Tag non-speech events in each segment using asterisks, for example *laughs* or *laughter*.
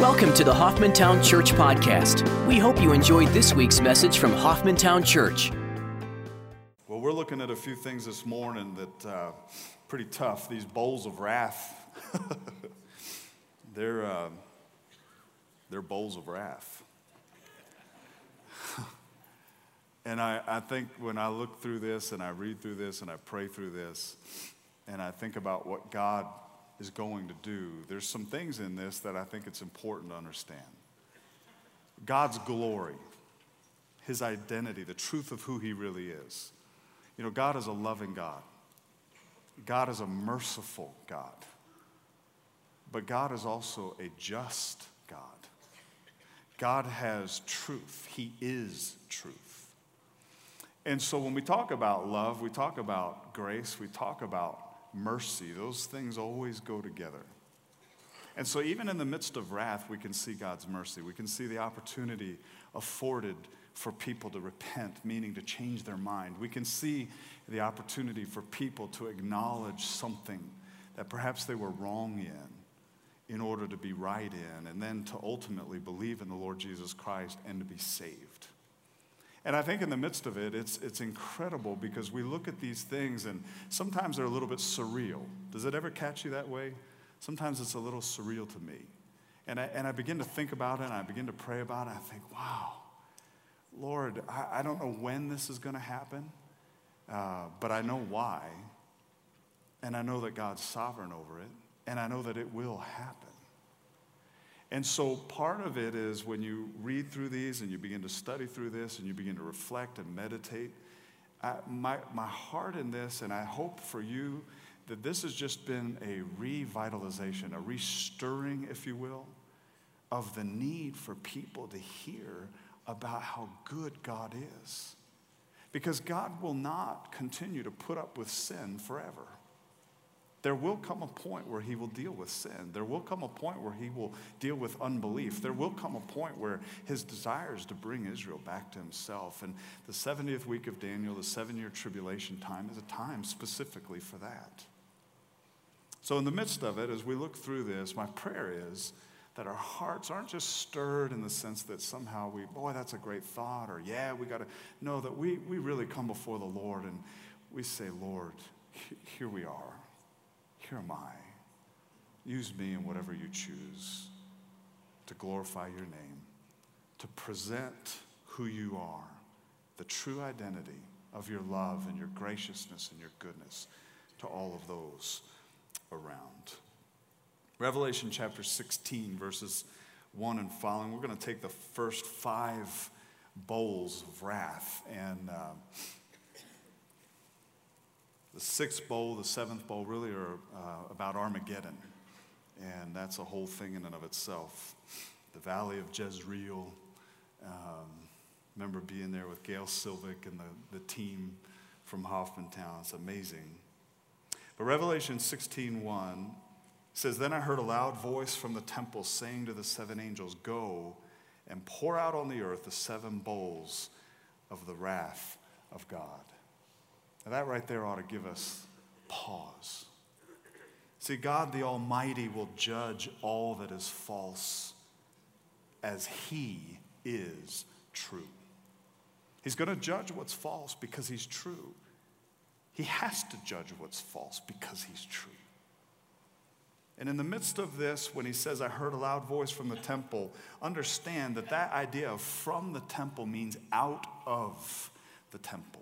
Welcome to the Hoffmantown Church Podcast. We hope you enjoyed this week's message from Hoffmantown Church. Well, we're looking at a few things this morning that uh, pretty tough. These bowls of wrath. *laughs* they're uh, they're bowls of wrath. *laughs* and I, I think when I look through this and I read through this and I pray through this, and I think about what God is going to do, there's some things in this that I think it's important to understand. God's glory, His identity, the truth of who He really is. You know, God is a loving God, God is a merciful God, but God is also a just God. God has truth, He is truth. And so when we talk about love, we talk about grace, we talk about mercy, those things always go together. And so, even in the midst of wrath, we can see God's mercy. We can see the opportunity afforded for people to repent, meaning to change their mind. We can see the opportunity for people to acknowledge something that perhaps they were wrong in in order to be right in, and then to ultimately believe in the Lord Jesus Christ and to be saved. And I think in the midst of it, it's, it's incredible because we look at these things and sometimes they're a little bit surreal. Does it ever catch you that way? Sometimes it's a little surreal to me. And I, and I begin to think about it and I begin to pray about it. I think, wow, Lord, I, I don't know when this is going to happen, uh, but I know why. And I know that God's sovereign over it. And I know that it will happen. And so part of it is when you read through these and you begin to study through this and you begin to reflect and meditate, I, my, my heart in this, and I hope for you that this has just been a revitalization, a restirring, if you will, of the need for people to hear about how good God is. Because God will not continue to put up with sin forever. There will come a point where he will deal with sin. There will come a point where he will deal with unbelief. There will come a point where his desires to bring Israel back to himself. And the 70th week of Daniel, the seven year tribulation time, is a time specifically for that. So, in the midst of it, as we look through this, my prayer is that our hearts aren't just stirred in the sense that somehow we, boy, that's a great thought, or yeah, we got to know that we, we really come before the Lord and we say, Lord, here we are. Here am I. Use me in whatever you choose to glorify your name, to present who you are, the true identity of your love and your graciousness and your goodness to all of those around. Revelation chapter 16, verses 1 and following, we're going to take the first five bowls of wrath and. Uh, the sixth bowl, the seventh bowl really are uh, about Armageddon. And that's a whole thing in and of itself. The Valley of Jezreel. Um, remember being there with Gail Silvick and the, the team from Hoffmantown. It's amazing. But Revelation 16:1 says, Then I heard a loud voice from the temple saying to the seven angels, Go and pour out on the earth the seven bowls of the wrath of God. Now, that right there ought to give us pause. See, God the Almighty will judge all that is false as He is true. He's going to judge what's false because He's true. He has to judge what's false because He's true. And in the midst of this, when he says, I heard a loud voice from the temple, understand that that idea of from the temple means out of the temple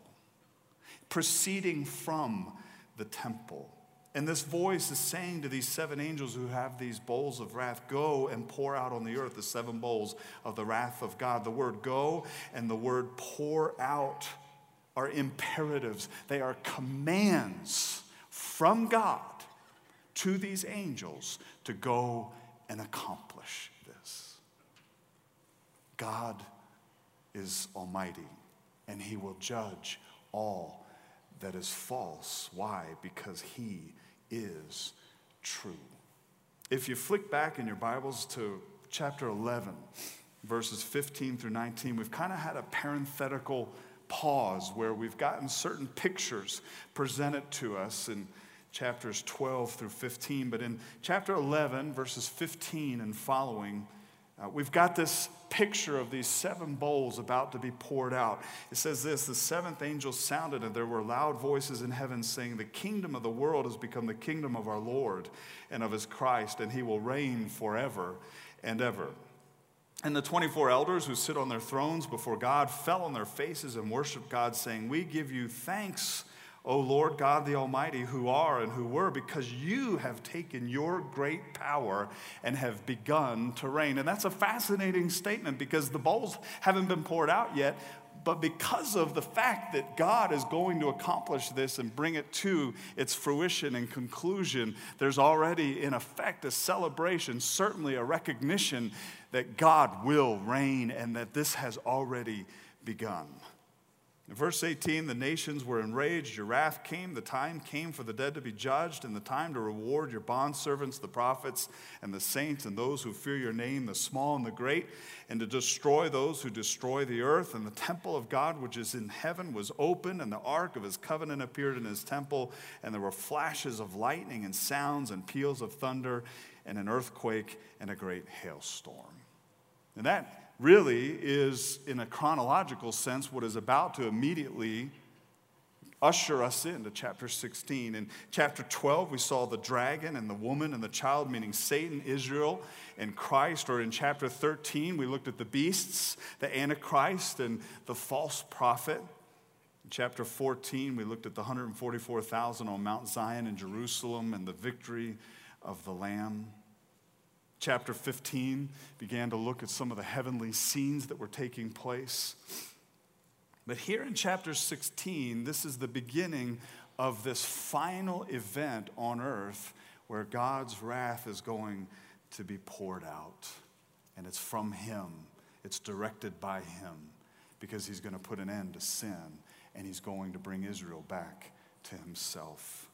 proceeding from the temple. And this voice is saying to these seven angels who have these bowls of wrath, Go and pour out on the earth the seven bowls of the wrath of God. The word go and the word pour out are imperatives, they are commands from God to these angels to go and accomplish this. God is almighty, and he will judge all that is false. Why? Because he is true. If you flick back in your Bibles to chapter 11, verses 15 through 19, we've kind of had a parenthetical pause where we've gotten certain pictures presented to us in chapters 12 through 15. But in chapter 11, verses 15 and following, Uh, we've got this picture of these seven bowls about to be poured out. It says this The seventh angel sounded, and there were loud voices in heaven saying, The kingdom of the world has become the kingdom of our Lord and of his Christ, and he will reign forever and ever. And the 24 elders who sit on their thrones before God fell on their faces and worshiped God, saying, We give you thanks. O Lord God the Almighty, who are and who were, because you have taken your great power and have begun to reign. And that's a fascinating statement because the bowls haven't been poured out yet, but because of the fact that God is going to accomplish this and bring it to its fruition and conclusion, there's already, in effect, a celebration, certainly a recognition that God will reign and that this has already begun. In verse 18, the nations were enraged. Your wrath came. The time came for the dead to be judged, and the time to reward your bondservants, the prophets, and the saints, and those who fear your name, the small and the great, and to destroy those who destroy the earth. And the temple of God, which is in heaven, was opened, and the ark of his covenant appeared in his temple. And there were flashes of lightning, and sounds, and peals of thunder, and an earthquake, and a great hailstorm. And that really is, in a chronological sense, what is about to immediately usher us into chapter 16. In chapter 12, we saw the dragon and the woman and the child, meaning Satan, Israel, and Christ. Or in chapter 13, we looked at the beasts, the Antichrist, and the false prophet. In chapter 14, we looked at the 144,000 on Mount Zion in Jerusalem and the victory of the Lamb. Chapter 15 began to look at some of the heavenly scenes that were taking place. But here in chapter 16, this is the beginning of this final event on earth where God's wrath is going to be poured out. And it's from Him, it's directed by Him, because He's going to put an end to sin and He's going to bring Israel back to Himself.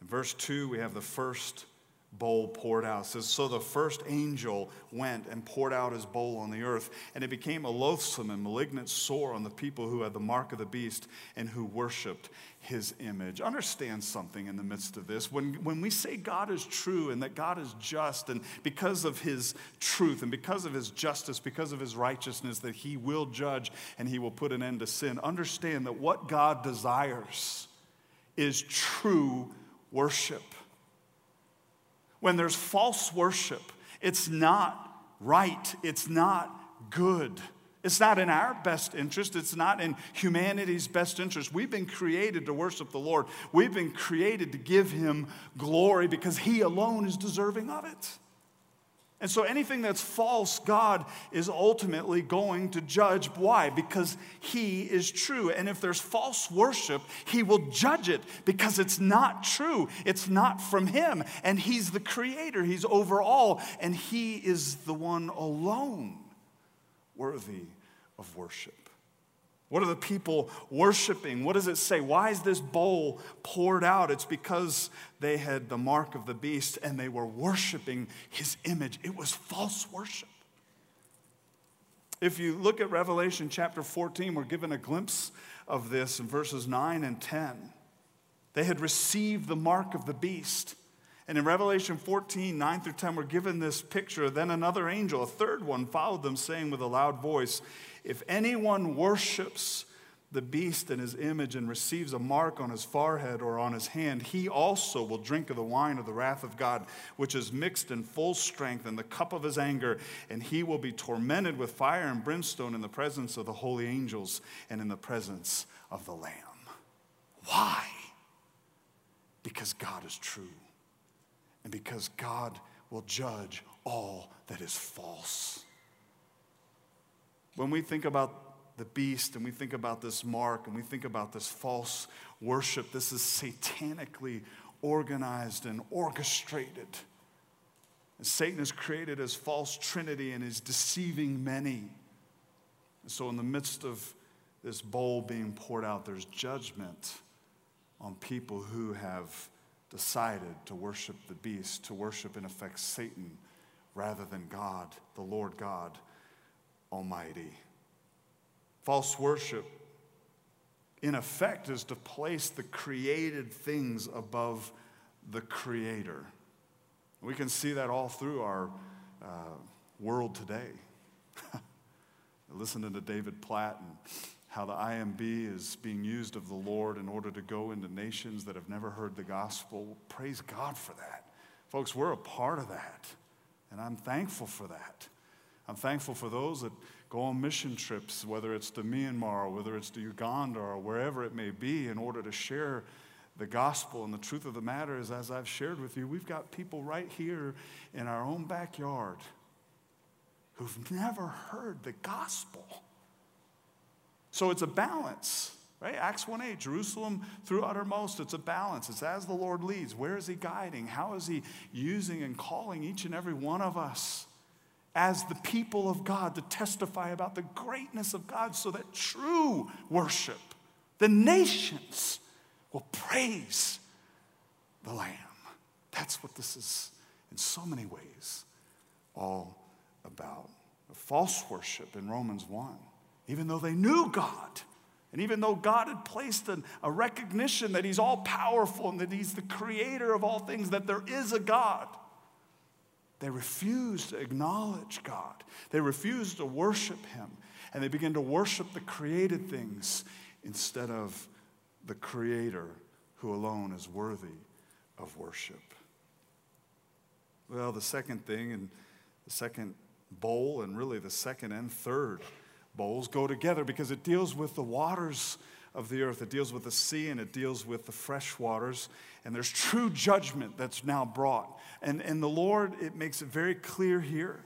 In verse 2, we have the first bowl poured out. Says, So the first angel went and poured out his bowl on the earth, and it became a loathsome and malignant sore on the people who had the mark of the beast and who worshiped his image. Understand something in the midst of this. When, when we say God is true and that God is just, and because of his truth and because of his justice, because of his righteousness, that he will judge and he will put an end to sin, understand that what God desires is true worship. When there's false worship, it's not right, it's not good. It's not in our best interest. It's not in humanity's best interest. We've been created to worship the Lord. We've been created to give Him glory because He alone is deserving of it. And so anything that's false, God is ultimately going to judge. Why? Because He is true. And if there's false worship, He will judge it because it's not true. It's not from Him. And He's the Creator, He's over all, and He is the one alone worthy of worship. What are the people worshiping? What does it say? Why is this bowl poured out? It's because they had the mark of the beast and they were worshiping his image. It was false worship. If you look at Revelation chapter 14, we're given a glimpse of this in verses 9 and 10. They had received the mark of the beast. And in Revelation 14, 9 through 10, we're given this picture. Then another angel, a third one, followed them, saying with a loud voice, if anyone worships the beast in his image and receives a mark on his forehead or on his hand, he also will drink of the wine of the wrath of God, which is mixed in full strength in the cup of his anger, and he will be tormented with fire and brimstone in the presence of the holy angels and in the presence of the Lamb. Why? Because God is true, and because God will judge all that is false. When we think about the beast and we think about this mark and we think about this false worship, this is satanically organized and orchestrated. And Satan is created as false trinity and is deceiving many. And so, in the midst of this bowl being poured out, there's judgment on people who have decided to worship the beast, to worship, in effect, Satan rather than God, the Lord God Almighty. False worship, in effect, is to place the created things above the Creator. We can see that all through our uh, world today. *laughs* Listening to David Platt and how the IMB is being used of the Lord in order to go into nations that have never heard the gospel. Praise God for that. Folks, we're a part of that, and I'm thankful for that. I'm thankful for those that go on mission trips, whether it's to Myanmar or whether it's to Uganda or wherever it may be, in order to share the gospel. And the truth of the matter is, as I've shared with you, we've got people right here in our own backyard who've never heard the gospel. So it's a balance. Right? Acts 1 8, Jerusalem throughout her most, it's a balance. It's as the Lord leads. Where is He guiding? How is He using and calling each and every one of us as the people of God to testify about the greatness of God so that true worship, the nations, will praise the Lamb. That's what this is, in so many ways, all about. False worship in Romans 1, even though they knew God. And even though God had placed an, a recognition that He's all powerful and that He's the creator of all things, that there is a God, they refused to acknowledge God. They refused to worship Him. And they began to worship the created things instead of the Creator who alone is worthy of worship. Well, the second thing, and the second bowl, and really the second and third bowls go together because it deals with the waters of the earth. It deals with the sea and it deals with the fresh waters. And there's true judgment that's now brought. And, and the Lord, it makes it very clear here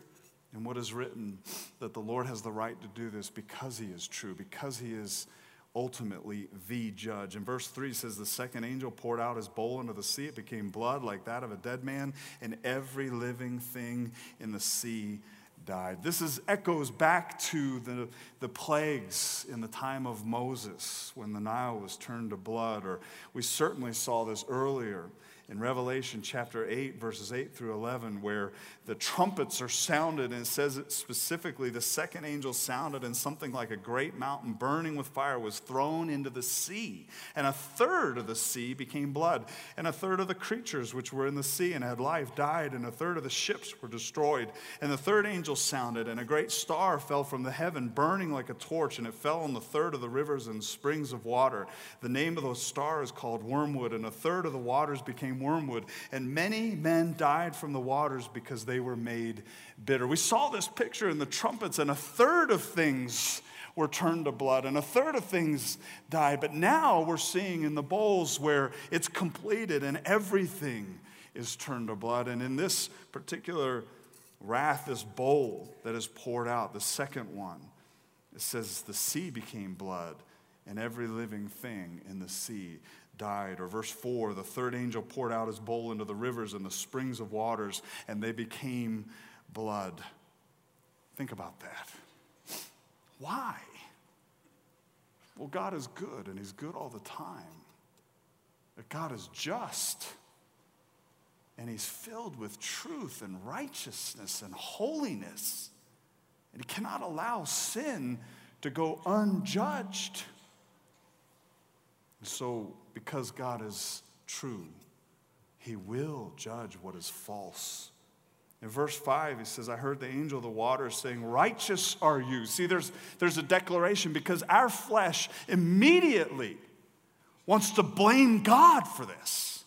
in what is written that the Lord has the right to do this because he is true, because he is ultimately the judge. And verse 3 says, The second angel poured out his bowl into the sea. It became blood like that of a dead man, and every living thing in the sea died. This is echoes back to the, the plagues in the time of Moses when the Nile was turned to blood, or we certainly saw this earlier in Revelation chapter 8, verses 8 through 11, where the trumpets are sounded, and it says it specifically the second angel sounded, and something like a great mountain burning with fire was thrown into the sea. And a third of the sea became blood, and a third of the creatures which were in the sea and had life died, and a third of the ships were destroyed. And the third angel sounded, and a great star fell from the heaven, burning like a torch, and it fell on the third of the rivers and springs of water. The name of those stars is called Wormwood, and a third of the waters became wormwood. And many men died from the waters because they were made bitter. We saw this picture in the trumpets, and a third of things were turned to blood, and a third of things died. But now we're seeing in the bowls where it's completed and everything is turned to blood. And in this particular wrath, this bowl that is poured out, the second one, it says the sea became blood and every living thing in the sea died. Or verse 4 the third angel poured out his bowl into the rivers and the springs of waters, and they became blood. Think about that. Why? Well, God is good, and He's good all the time. God is just, and He's filled with truth and righteousness and holiness. And He cannot allow sin to go unjudged. And so, because God is true, He will judge what is false. In verse 5, he says, I heard the angel of the waters saying, Righteous are you. See, there's, there's a declaration because our flesh immediately wants to blame God for this.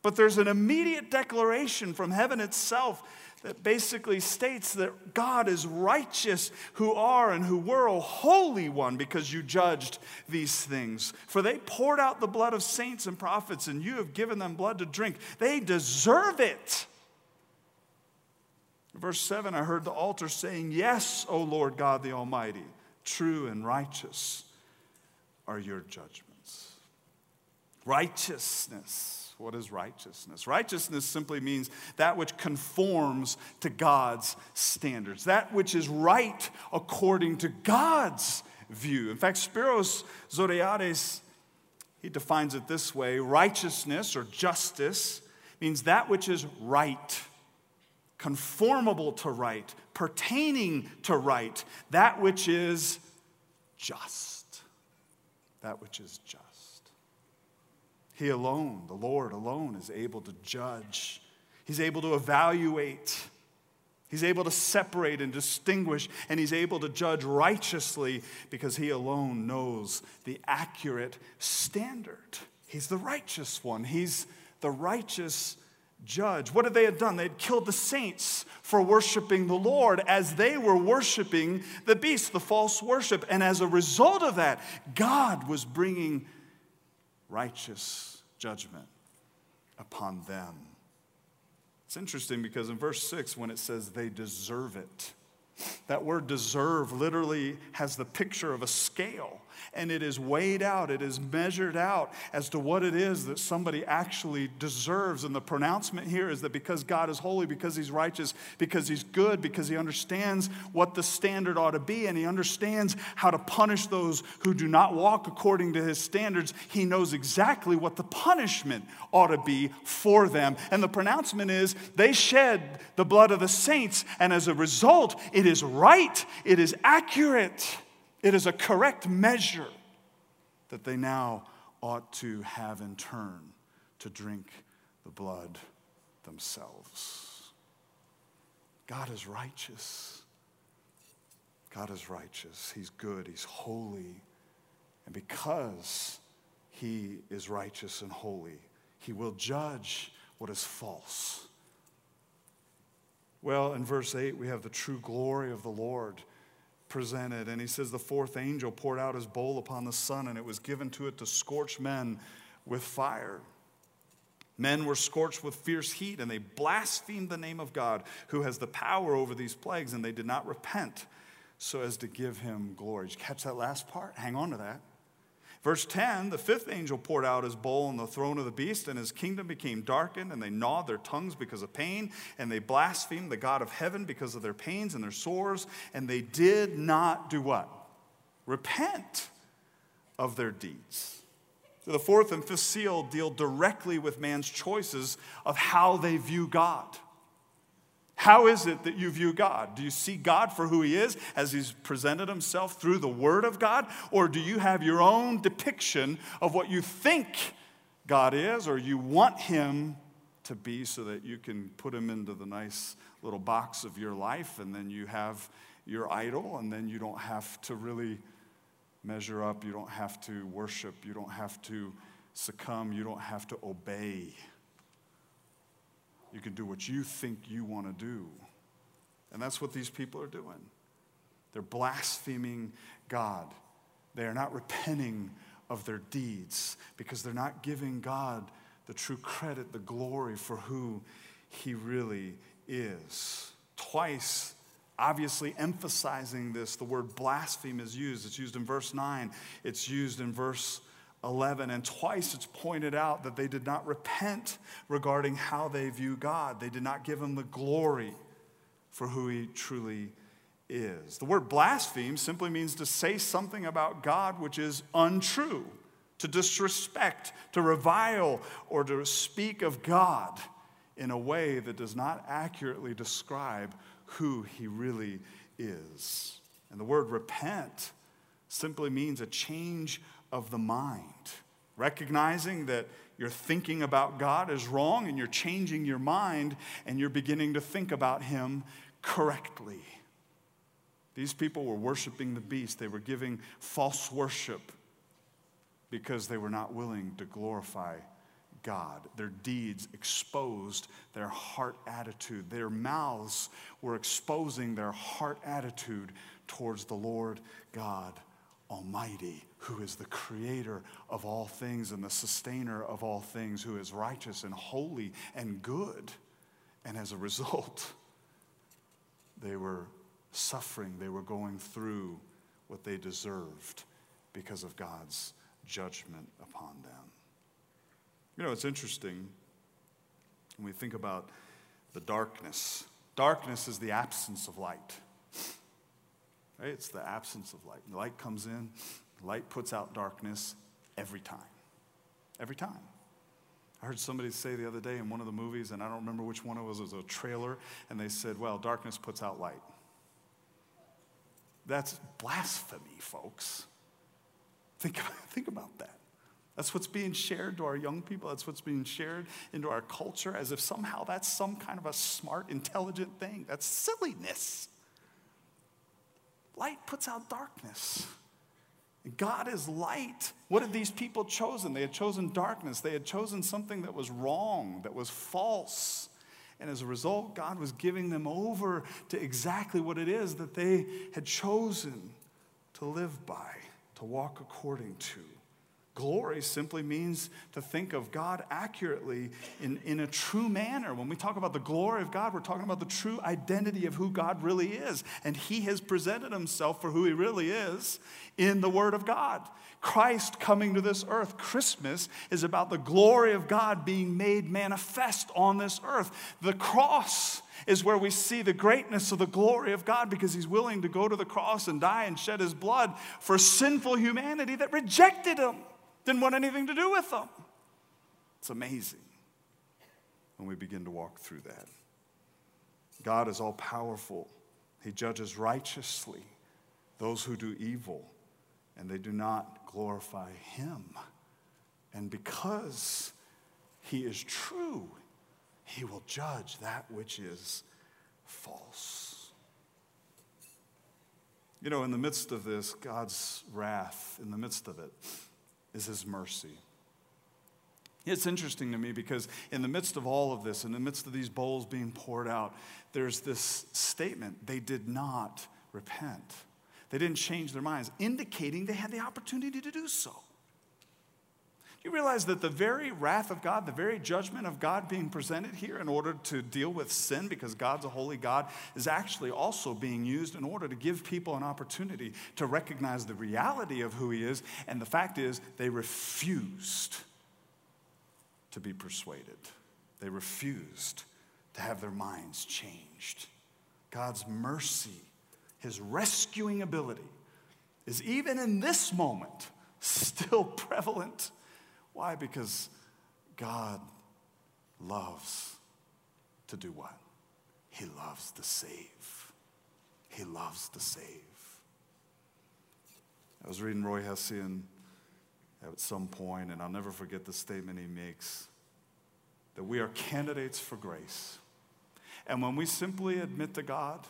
But there's an immediate declaration from heaven itself that basically states that God is righteous, who are and who were a holy one, because you judged these things. For they poured out the blood of saints and prophets, and you have given them blood to drink. They deserve it. Verse 7 I heard the altar saying, Yes, O Lord God the Almighty, true and righteous are your judgments. Righteousness what is righteousness? Righteousness simply means that which conforms to God's standards, that which is right according to God's view. In fact, Spiros Zodhiates, he defines it this way righteousness or justice means that which is right, conformable to right, pertaining to right, that which is just. That which is just. He alone, the Lord alone, is able to judge. He's able to evaluate. He's able to separate and distinguish, and he's able to judge righteously because he alone knows the accurate standard. He's the righteous one, he's the righteous judge. What had they had done? They had killed the saints for worshiping the Lord as they were worshiping the beast, the false worship. And as a result of that, God was bringing righteous judgment upon them. It's interesting because in verse 6, when it says they deserve it, that word deserve literally has the picture of a scale and it is weighed out, it is measured out as to what it is that somebody actually deserves. And the pronouncement here is that because God is holy, because He's righteous, because He's good, because He understands what the standard ought to be, and He understands how to punish those who do not walk according to His standards, He knows exactly what the punishment ought to be for them. And the pronouncement is they shed the blood of the saints, and as a result, it is right, it is accurate. It is a correct measure that they now ought to have in turn to drink the blood themselves. God is righteous. God is righteous. He's good. He's holy. And because he is righteous and holy, he will judge what is false. Well, in verse 8, we have the true glory of the Lord presented. And he says, The fourth angel poured out his bowl upon the sun, and it was given to it to scorch men with fire. Men were scorched with fierce heat, and they blasphemed the name of God, who has the power over these plagues, and they did not repent so as to give him glory. Did you catch that last part? Hang on to that. Verse 10 the fifth angel poured out his bowl on the throne of the beast, and his kingdom became darkened, and they gnawed their tongues because of pain, and they blasphemed the God of heaven because of their pains and their sores, and they did not do what? Repent of their deeds. So the fourth and fifth seal deal directly with man's choices of how they view God. How is it that you view God? Do you see God for who He is as He's presented Himself through the Word of God? Or do you have your own depiction of what you think God is or you want Him to be so that you can put Him into the nice little box of your life and then you have your idol and then you don't have to really measure up, you don't have to worship, you don't have to succumb, you don't have to obey. You can do what you think you want to do. And that's what these people are doing. They're blaspheming God. They are not repenting of their deeds because they're not giving God the true credit, the glory for who He really is. Twice, obviously emphasizing this, the word blaspheme is used. It's used in verse 9, it's used in verse 11. And twice it's pointed out that they did not repent regarding how they view God. They did not give him the glory for who he truly is. The word blaspheme simply means to say something about God which is untrue, to disrespect, to revile, or to speak of God in a way that does not accurately describe who he really is. And the word repent simply means a change of the mind. Recognizing that you're thinking about God is wrong and you're changing your mind and you're beginning to think about Him correctly. These people were worshiping the beast, they were giving false worship because they were not willing to glorify God. Their deeds exposed their heart attitude. Their mouths were exposing their heart attitude towards the Lord God Almighty, who is the creator of all things and the sustainer of all things, who is righteous and holy and good. And as a result, *laughs* they were suffering, they were going through what they deserved because of God's judgment upon them. You know, it's interesting when we think about the darkness. Darkness is the absence of light. It's the absence of light. Light comes in, light puts out darkness every time. Every time. I heard somebody say the other day in one of the movies, and I don't remember which one it was, it was a trailer, and they said, Well, darkness puts out light. That's blasphemy, folks. Think, *laughs* think about that. That's what's being shared to our young people. That's what's being shared into our culture as if somehow that's some kind of a smart, intelligent thing. That's silliness. Light puts out darkness. God is light. What had these people chosen? They had chosen darkness. They had chosen something that was wrong, that was false. And as a result, God was giving them over to exactly what it is that they had chosen to live by, to walk according to. Glory simply means to think of God accurately in, in a true manner. When we talk about the glory of God, we're talking about the true identity of who God really is. And He has presented Himself for who He really is in the Word of God. Christ coming to this earth. Christmas is about the glory of God being made manifest on this earth. The cross is where we see the greatness of the glory of God because He's willing to go to the cross and die and shed His blood for sinful humanity that rejected Him didn't want anything to do with them. It's amazing when we begin to walk through that. God is all powerful, He judges righteously those who do evil, and they do not glorify Him. And because He is true, He will judge that which is false. You know, in the midst of this, God's wrath, in the midst of it, is his mercy. It's interesting to me because in the midst of all of this, in the midst of these bowls being poured out, there's this statement they did not repent. They didn't change their minds, indicating they had the opportunity to do so. You realize that the very wrath of God, the very judgment of God being presented here in order to deal with sin, because God's a holy God, is actually also being used in order to give people an opportunity to recognize the reality of who He is. And the fact is, they refused to be persuaded, they refused to have their minds changed. God's mercy, His rescuing ability, is even in this moment still *laughs* prevalent why? Because God loves to do what? He loves to save. He loves to save. I was reading Roy Hession at some point, and I'll never forget the statement he makes that we are candidates for grace. And when we simply admit to God,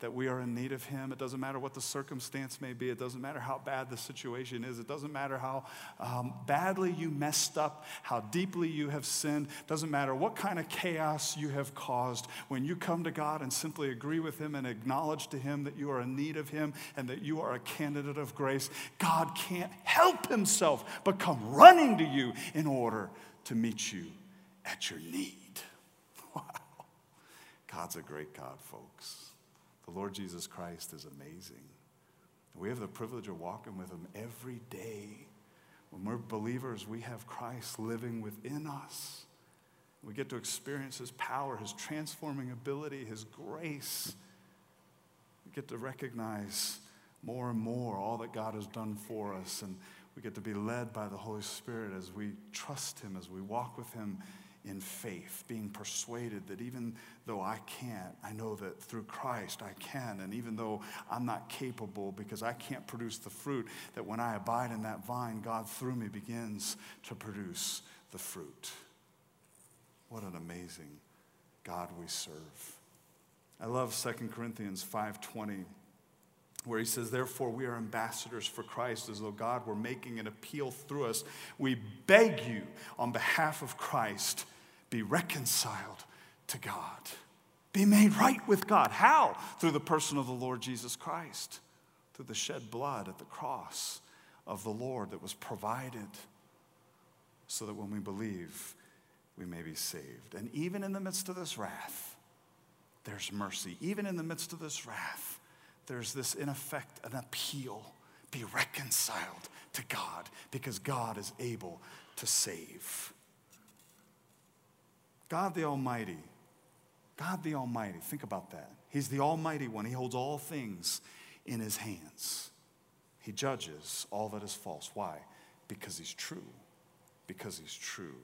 that we are in need of Him. It doesn't matter what the circumstance may be. It doesn't matter how bad the situation is. It doesn't matter how um, badly you messed up, how deeply you have sinned. It doesn't matter what kind of chaos you have caused. When you come to God and simply agree with Him and acknowledge to Him that you are in need of Him and that you are a candidate of grace, God can't help Himself but come running to you in order to meet you at your need. *laughs* Wow. God's a great God, folks. The Lord Jesus Christ is amazing. We have the privilege of walking with Him every day. When we're believers, we have Christ living within us. We get to experience His power, His transforming ability, His grace. We get to recognize more and more all that God has done for us. And we get to be led by the Holy Spirit as we trust Him, as we walk with Him in faith, being persuaded that even though I can't, I know that through Christ I can. And even though I'm not capable because I can't produce the fruit, that when I abide in that vine, God through me begins to produce the fruit. What an amazing God we serve. I love 2 Corinthians 5:20 where he says, Therefore, we are ambassadors for Christ, as though God were making an appeal through us. We beg you, on behalf of Christ, be reconciled to God. Be made right with God. How? Through the person of the Lord Jesus Christ, through the shed blood at the cross of the Lord that was provided so that when we believe, we may be saved. And even in the midst of this wrath, there's mercy. Even in the midst of this wrath, there's this, in effect, an appeal be reconciled to God because God is able to save. God the Almighty, God the Almighty, think about that. He's the Almighty One, He holds all things in His hands. He judges all that is false. Why? Because He's true. Because He's true.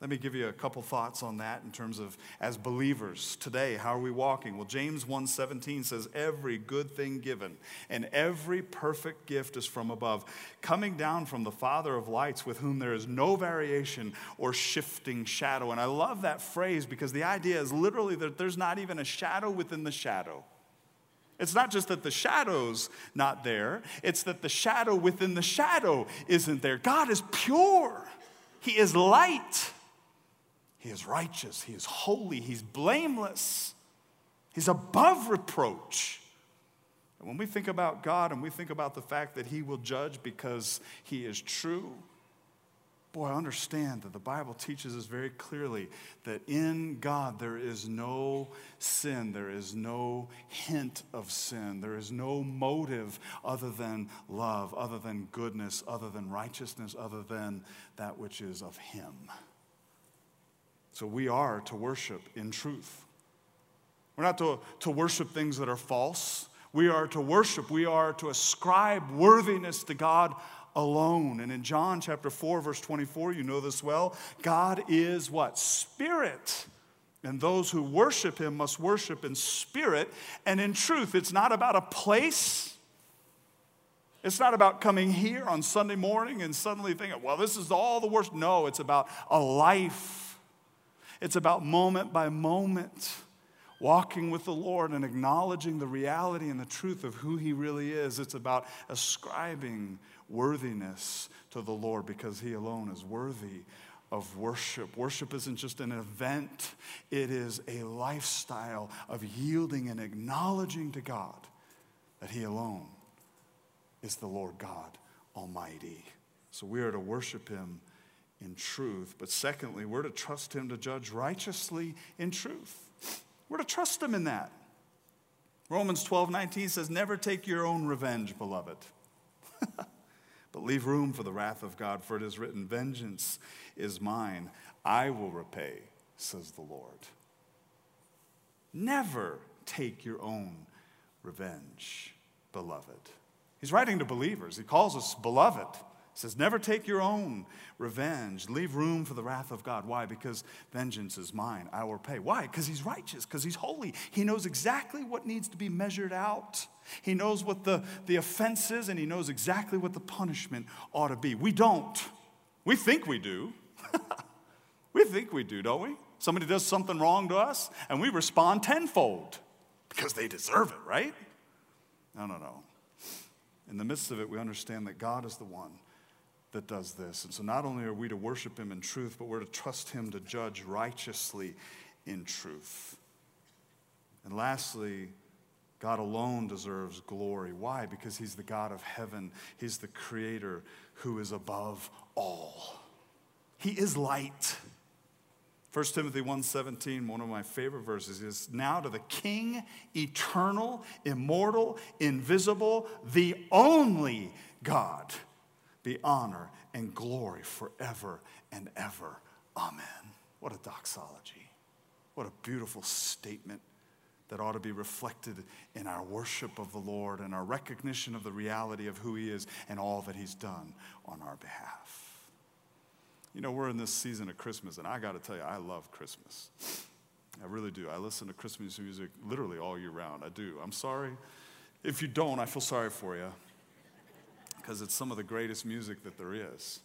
Let me give you a couple thoughts on that in terms of as believers today, how are we walking? Well, James 1:17 says every good thing given and every perfect gift is from above, coming down from the Father of lights with whom there is no variation or shifting shadow. And I love that phrase because the idea is literally that there's not even a shadow within the shadow. It's not just that the shadow's not there, it's that the shadow within the shadow isn't there. God is pure. He is light. He is righteous, He is holy, He's blameless, He's above reproach. And when we think about God and we think about the fact that He will judge because He is true, boy, understand that the Bible teaches us very clearly that in God there is no sin, there is no hint of sin, there is no motive other than love, other than goodness, other than righteousness, other than that which is of Him. So we are to worship in truth. We're not to, to worship things that are false. We are to worship, we are to ascribe worthiness to God alone. And in John chapter 4, verse 24, you know this well God is what? Spirit. And those who worship him must worship in spirit and in truth. It's not about a place. It's not about coming here on Sunday morning and suddenly thinking, well, this is all the worst. No, it's about a life it's about moment by moment walking with the Lord and acknowledging the reality and the truth of who He really is. It's about ascribing worthiness to the Lord because He alone is worthy of worship. Worship isn't just an event, it is a lifestyle of yielding and acknowledging to God that He alone is the Lord God Almighty. So we are to worship Him in truth. But secondly, we're to trust Him to judge righteously in truth. We're to trust Him in that. Romans 12 19 says, Never take your own revenge, beloved, *laughs* but leave room for the wrath of God, for it is written, Vengeance is mine, I will repay, says the Lord. Never take your own revenge, beloved. He's writing to believers. He calls us beloved says, Never take your own revenge. Leave room for the wrath of God. Why? Because vengeance is mine. I will pay. Why? Because he's righteous, because he's holy. He knows exactly what needs to be measured out. He knows what the, the offense is, and he knows exactly what the punishment ought to be. We don't. We think we do. *laughs* we think we do, don't we? Somebody does something wrong to us, and we respond tenfold because they deserve it, right? No, no, no. In the midst of it, we understand that God is the one that does this. And so not only are we to worship him in truth, but we're to trust him to judge righteously in truth. And lastly, God alone deserves glory. Why? Because he's the God of heaven, he's the creator who is above all. He is light. 1 Timothy 1:17, one of my favorite verses is now to the king eternal, immortal, invisible, the only God be honor and glory forever and ever. Amen. What a doxology. What a beautiful statement that ought to be reflected in our worship of the Lord and our recognition of the reality of who He is and all that He's done on our behalf. You know, we're in this season of Christmas, and I got to tell you, I love Christmas. I really do. I listen to Christmas music literally all year round. I do. I'm sorry. If you don't, I feel sorry for you because it's some of the greatest music that there is.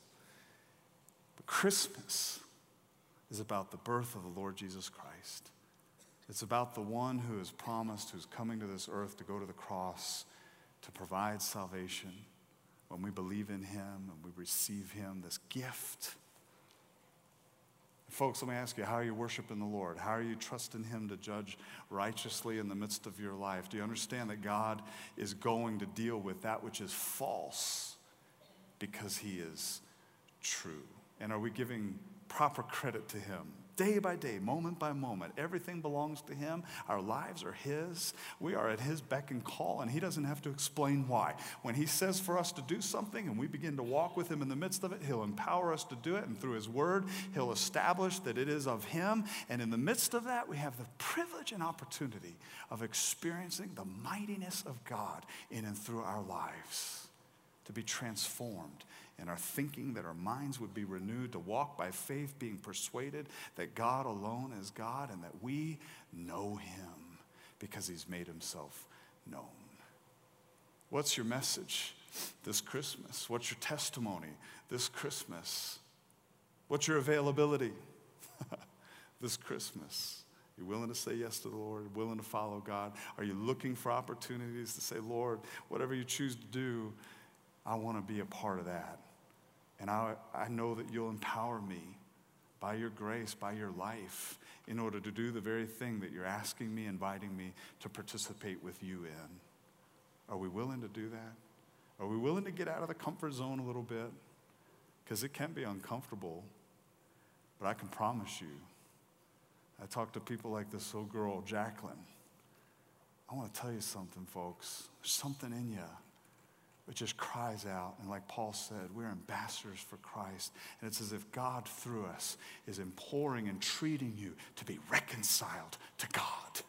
But Christmas is about the birth of the Lord Jesus Christ. It's about the one who is promised, who's coming to this earth to go to the cross to provide salvation when we believe in him and we receive him, this gift Folks, let me ask you, how are you worshiping the Lord? How are you trusting Him to judge righteously in the midst of your life? Do you understand that God is going to deal with that which is false because He is true? And are we giving proper credit to Him? Day by day, moment by moment. Everything belongs to Him. Our lives are His. We are at His beck and call, and He doesn't have to explain why. When He says for us to do something and we begin to walk with Him in the midst of it, He'll empower us to do it, and through His Word, He'll establish that it is of Him. And in the midst of that, we have the privilege and opportunity of experiencing the mightiness of God in and through our lives to be transformed in our thinking, that our minds would be renewed, to walk by faith, being persuaded that God alone is God and that we know Him because He's made Himself known. What's your message this Christmas? What's your testimony this Christmas? What's your availability *laughs* this Christmas? You willing to say yes to the Lord? Willing to follow God? Are you looking for opportunities to say, Lord, whatever you choose to do, I want to be a part of that. And I, I know that you'll empower me by your grace, by your life, in order to do the very thing that you're asking me, inviting me to participate with you in. Are we willing to do that? Are we willing to get out of the comfort zone a little bit? Because it can be uncomfortable, but I can promise you. I talk to people like this little girl, Jacqueline. I want to tell you something, folks. There's something in you it just cries out. And like Paul said, we're ambassadors for Christ. And it's as if God, through us, is imploring and treating you to be reconciled to God.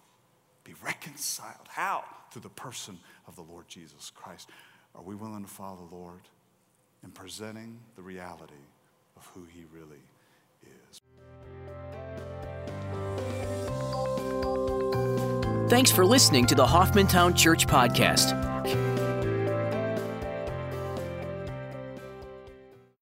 Be reconciled. How? Through the person of the Lord Jesus Christ. Are we willing to follow the Lord in presenting the reality of who he really is? Thanks for listening to the Hoffmantown Church Podcast.